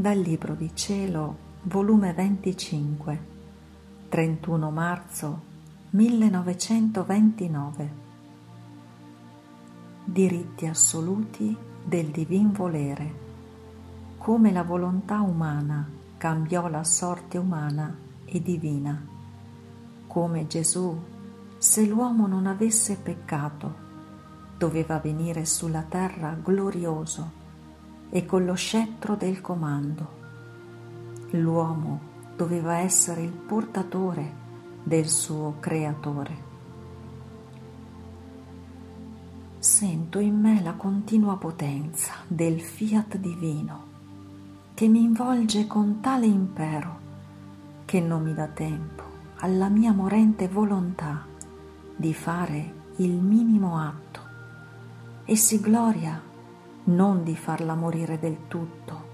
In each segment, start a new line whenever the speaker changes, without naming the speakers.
Dal Libro di Cielo, volume 25, 31 marzo 1929. Diritti assoluti del divin volere. Come la volontà umana cambiò la sorte umana e divina. Come Gesù, se l'uomo non avesse peccato, doveva venire sulla terra glorioso e con lo scettro del comando. L'uomo doveva essere il portatore del suo creatore. Sento in me la continua potenza del fiat divino che mi involge con tale impero che non mi dà tempo alla mia morente volontà di fare il minimo atto e si gloria non di farla morire del tutto,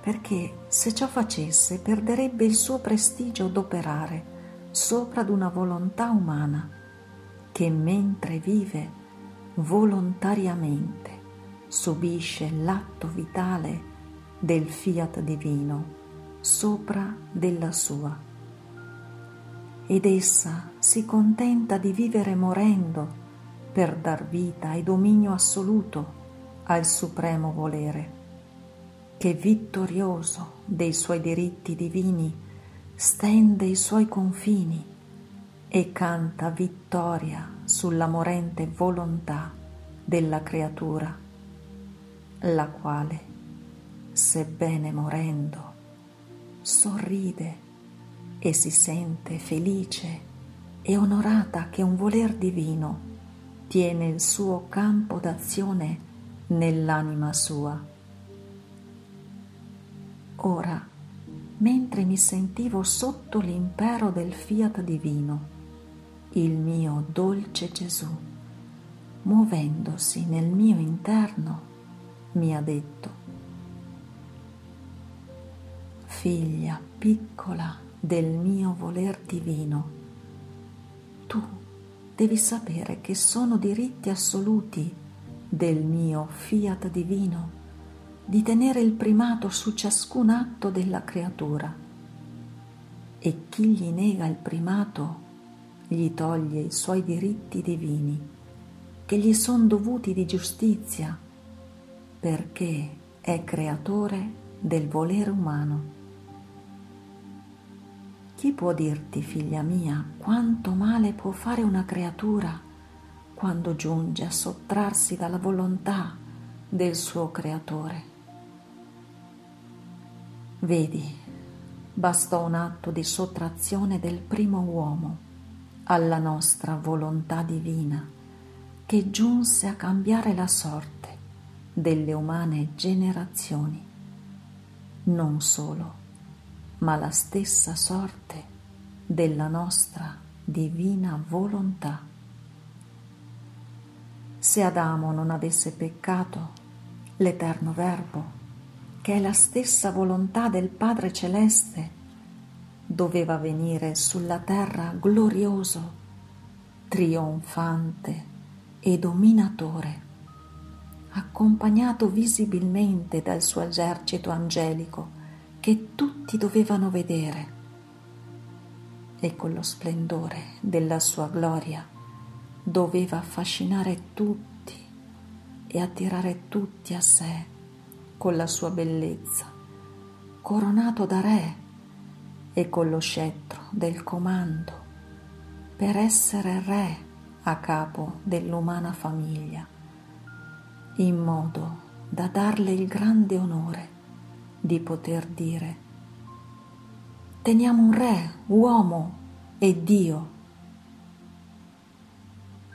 perché se ciò facesse perderebbe il suo prestigio d'operare sopra d'una volontà umana che mentre vive volontariamente subisce l'atto vitale del fiat divino sopra della sua. Ed essa si contenta di vivere morendo per dar vita e dominio assoluto al supremo volere, che vittorioso dei suoi diritti divini stende i suoi confini e canta vittoria sulla morente volontà della creatura, la quale, sebbene morendo, sorride e si sente felice e onorata che un voler divino tiene il suo campo d'azione nell'anima sua. Ora, mentre mi sentivo sotto l'impero del fiat divino, il mio dolce Gesù, muovendosi nel mio interno, mi ha detto, Figlia piccola del mio voler divino, tu devi sapere che sono diritti assoluti del mio fiat divino di tenere il primato su ciascun atto della creatura e chi gli nega il primato gli toglie i suoi diritti divini che gli sono dovuti di giustizia perché è creatore del volere umano. Chi può dirti, figlia mia, quanto male può fare una creatura? Quando giunge a sottrarsi dalla volontà del suo creatore. Vedi, bastò un atto di sottrazione del primo uomo alla nostra volontà divina che giunse a cambiare la sorte delle umane generazioni, non solo, ma la stessa sorte della nostra divina volontà. Se Adamo non avesse peccato, l'Eterno Verbo, che è la stessa volontà del Padre Celeste, doveva venire sulla terra glorioso, trionfante e dominatore, accompagnato visibilmente dal suo esercito angelico che tutti dovevano vedere. E con lo splendore della sua gloria doveva affascinare tutti e attirare tutti a sé con la sua bellezza, coronato da re e con lo scettro del comando, per essere re a capo dell'umana famiglia, in modo da darle il grande onore di poter dire teniamo un re, uomo e Dio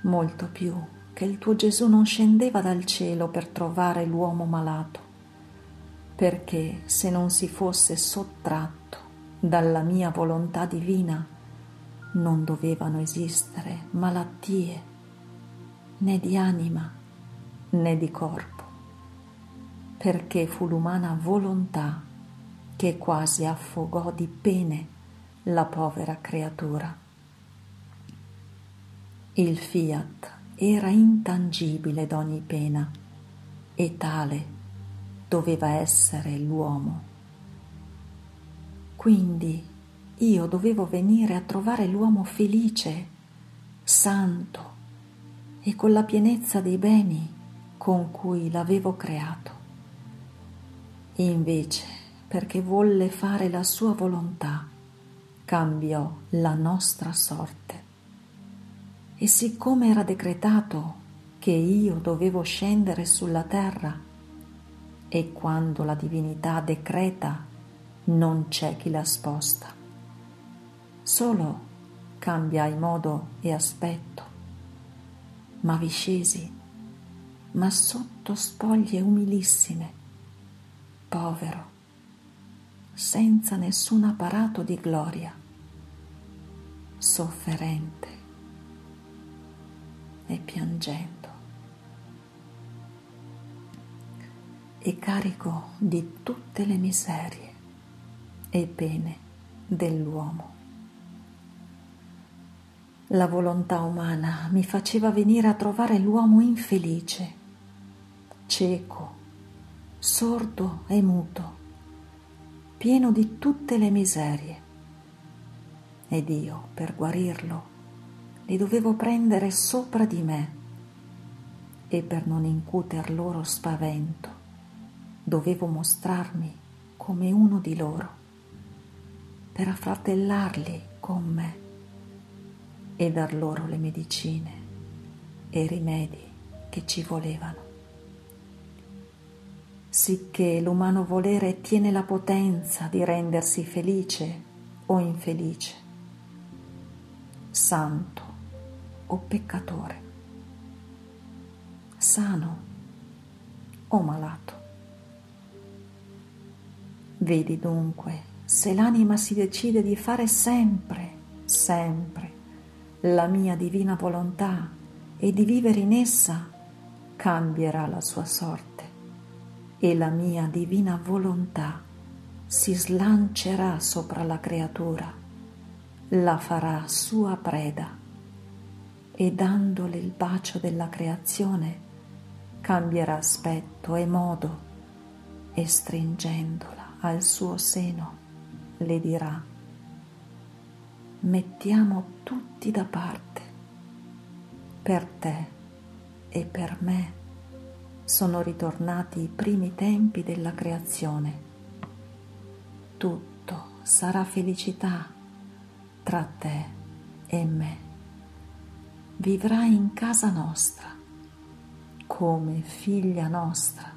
molto più che il tuo Gesù non scendeva dal cielo per trovare l'uomo malato, perché se non si fosse sottratto dalla mia volontà divina, non dovevano esistere malattie né di anima né di corpo, perché fu l'umana volontà che quasi affogò di pene la povera creatura. Il fiat era intangibile d'ogni pena e tale doveva essere l'uomo Quindi io dovevo venire a trovare l'uomo felice, santo e con la pienezza dei beni con cui l'avevo creato. Invece, perché volle fare la sua volontà, cambiò la nostra sorte. E siccome era decretato che io dovevo scendere sulla terra, e quando la divinità decreta non c'è chi la sposta, solo cambia il modo e aspetto, ma vi scesi, ma sotto spoglie umilissime, povero, senza nessun apparato di gloria, sofferente e piangendo. e carico di tutte le miserie e pene dell'uomo. La volontà umana mi faceva venire a trovare l'uomo infelice, cieco, sordo e muto, pieno di tutte le miserie. Ed io, per guarirlo, li dovevo prendere sopra di me e per non incuter loro spavento dovevo mostrarmi come uno di loro per affratellarli con me e dar loro le medicine e i rimedi che ci volevano. Sicché l'umano volere tiene la potenza di rendersi felice o infelice, santo o peccatore, sano o malato. Vedi dunque, se l'anima si decide di fare sempre, sempre la mia divina volontà e di vivere in essa, cambierà la sua sorte e la mia divina volontà si slancerà sopra la creatura, la farà sua preda e dandole il bacio della creazione cambierà aspetto e modo e stringendola al suo seno le dirà, mettiamo tutti da parte, per te e per me sono ritornati i primi tempi della creazione. Tutto sarà felicità tra te e me. Vivrai in casa nostra come figlia nostra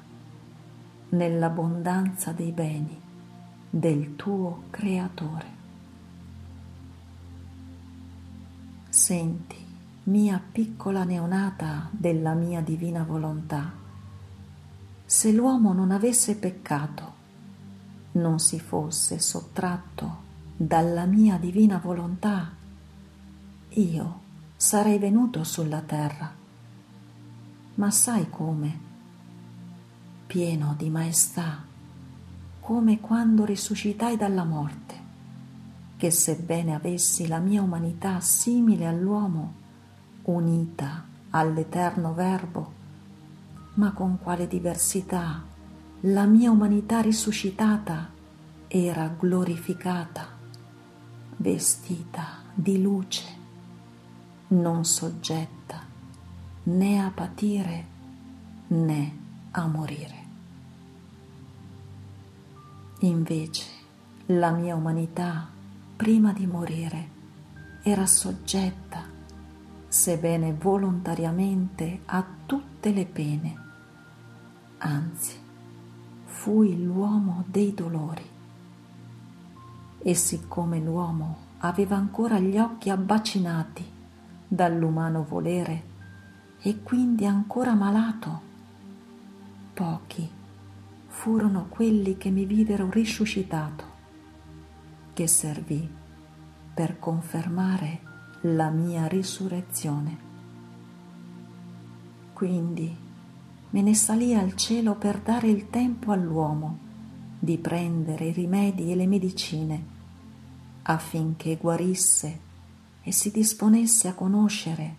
nell'abbondanza dei beni del tuo Creatore. Senti, mia piccola neonata della mia divina volontà, se l'uomo non avesse peccato, non si fosse sottratto dalla mia divina volontà, io sarei venuto sulla terra. Ma sai come? pieno di maestà, come quando risuscitai dalla morte, che sebbene avessi la mia umanità simile all'uomo, unita all'eterno Verbo, ma con quale diversità la mia umanità risuscitata era glorificata, vestita di luce, non soggetta né a patire né a morire. Invece la mia umanità, prima di morire, era soggetta, sebbene volontariamente, a tutte le pene. Anzi, fui l'uomo dei dolori. E siccome l'uomo aveva ancora gli occhi abbacinati dall'umano volere e quindi ancora malato, pochi furono quelli che mi videro risuscitato, che servì per confermare la mia risurrezione. Quindi me ne salì al cielo per dare il tempo all'uomo di prendere i rimedi e le medicine affinché guarisse e si disponesse a conoscere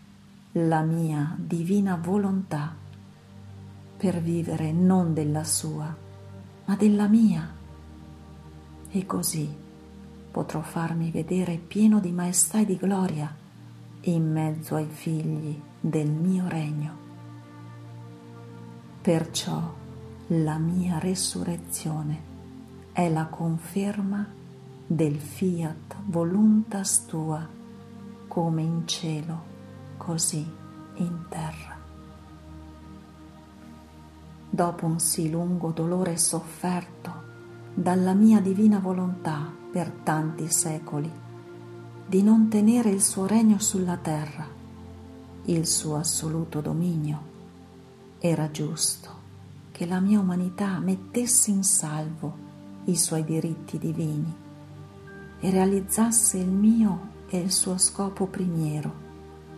la mia divina volontà per vivere non della sua, ma della mia. E così potrò farmi vedere pieno di maestà e di gloria in mezzo ai figli del mio regno. Perciò la mia resurrezione è la conferma del fiat voluntas tua, come in cielo, così in terra. Dopo un sì lungo dolore sofferto dalla mia divina volontà per tanti secoli, di non tenere il suo regno sulla terra, il suo assoluto dominio, era giusto che la mia umanità mettesse in salvo i suoi diritti divini e realizzasse il mio e il suo scopo primiero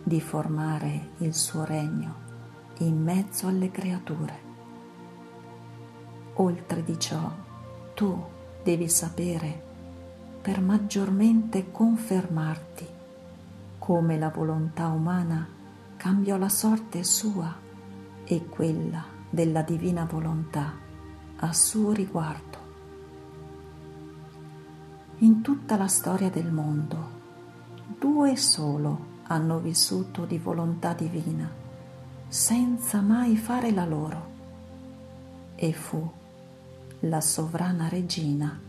di formare il suo regno in mezzo alle creature. Oltre di ciò, tu devi sapere per maggiormente confermarti come la volontà umana cambiò la sorte sua e quella della divina volontà a suo riguardo. In tutta la storia del mondo, due solo hanno vissuto di volontà divina, senza mai fare la loro, e fu la sovrana regina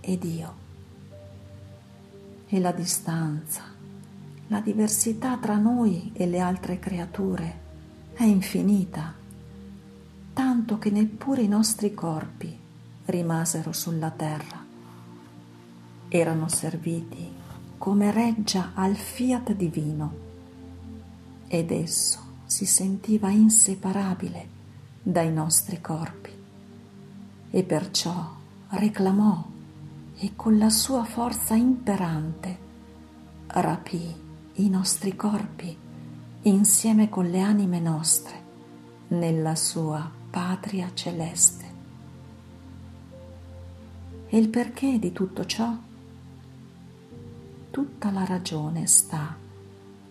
ed io. E la distanza, la diversità tra noi e le altre creature è infinita, tanto che neppure i nostri corpi rimasero sulla terra erano serviti come reggia al fiat divino ed esso si sentiva inseparabile dai nostri corpi e perciò reclamò e con la sua forza imperante rapì i nostri corpi insieme con le anime nostre nella sua patria celeste. E il perché di tutto ciò? Tutta la ragione sta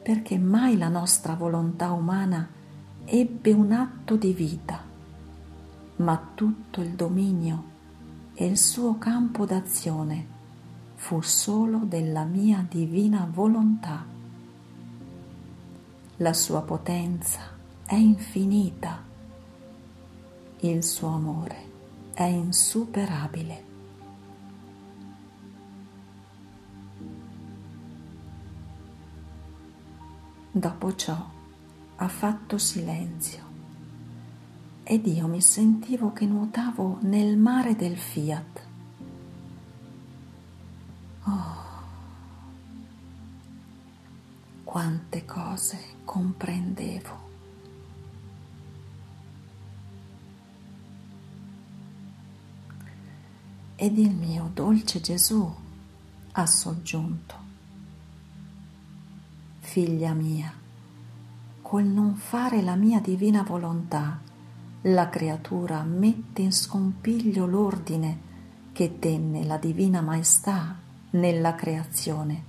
perché mai la nostra volontà umana ebbe un atto di vita, ma tutto il dominio e il suo campo d'azione fu solo della mia divina volontà. La sua potenza è infinita, il suo amore è insuperabile. Dopo ciò ha fatto silenzio ed io mi sentivo che nuotavo nel mare del fiat. Oh, quante cose comprendevo. Ed il mio dolce Gesù ha soggiunto figlia mia, col non fare la mia divina volontà, la creatura mette in scompiglio l'ordine che tenne la divina maestà nella creazione,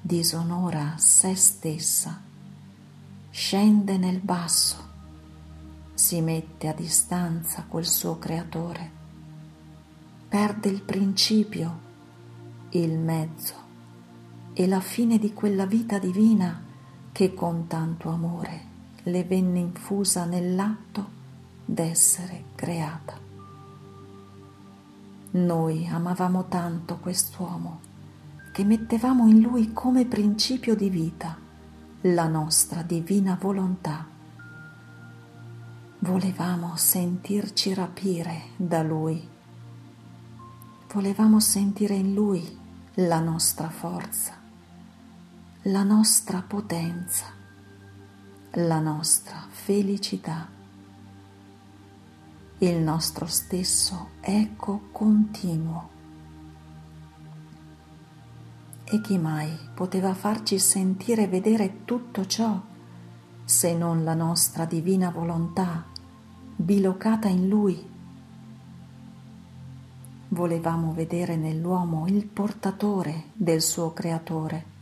disonora se stessa, scende nel basso, si mette a distanza col suo creatore, perde il principio, il mezzo, e la fine di quella vita divina che con tanto amore le venne infusa nell'atto d'essere creata. Noi amavamo tanto quest'uomo che mettevamo in lui come principio di vita la nostra divina volontà. Volevamo sentirci rapire da lui, volevamo sentire in lui la nostra forza la nostra potenza, la nostra felicità, il nostro stesso eco continuo. E chi mai poteva farci sentire e vedere tutto ciò se non la nostra divina volontà bilocata in Lui? Volevamo vedere nell'uomo il portatore del suo creatore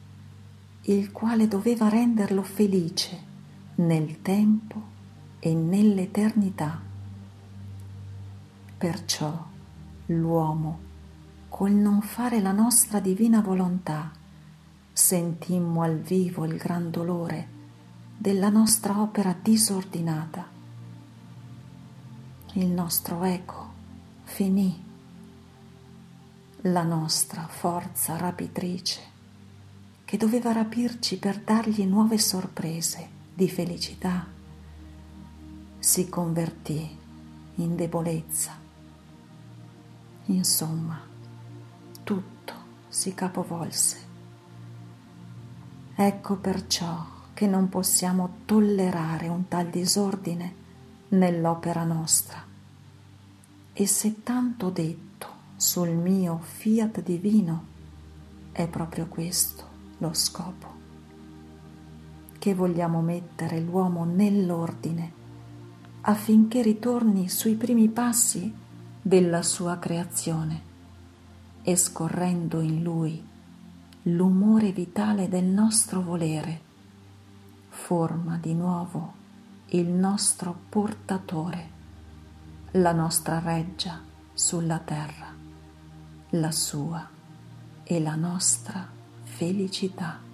il quale doveva renderlo felice nel tempo e nell'eternità. Perciò l'uomo col non fare la nostra divina volontà, sentimmo al vivo il gran dolore della nostra opera disordinata. Il nostro eco finì, la nostra forza rapitrice che doveva rapirci per dargli nuove sorprese di felicità, si convertì in debolezza. Insomma, tutto si capovolse. Ecco perciò che non possiamo tollerare un tal disordine nell'opera nostra. E se tanto detto sul mio fiat divino è proprio questo lo scopo, che vogliamo mettere l'uomo nell'ordine affinché ritorni sui primi passi della sua creazione e scorrendo in lui l'umore vitale del nostro volere, forma di nuovo il nostro portatore, la nostra reggia sulla terra, la sua e la nostra felicità.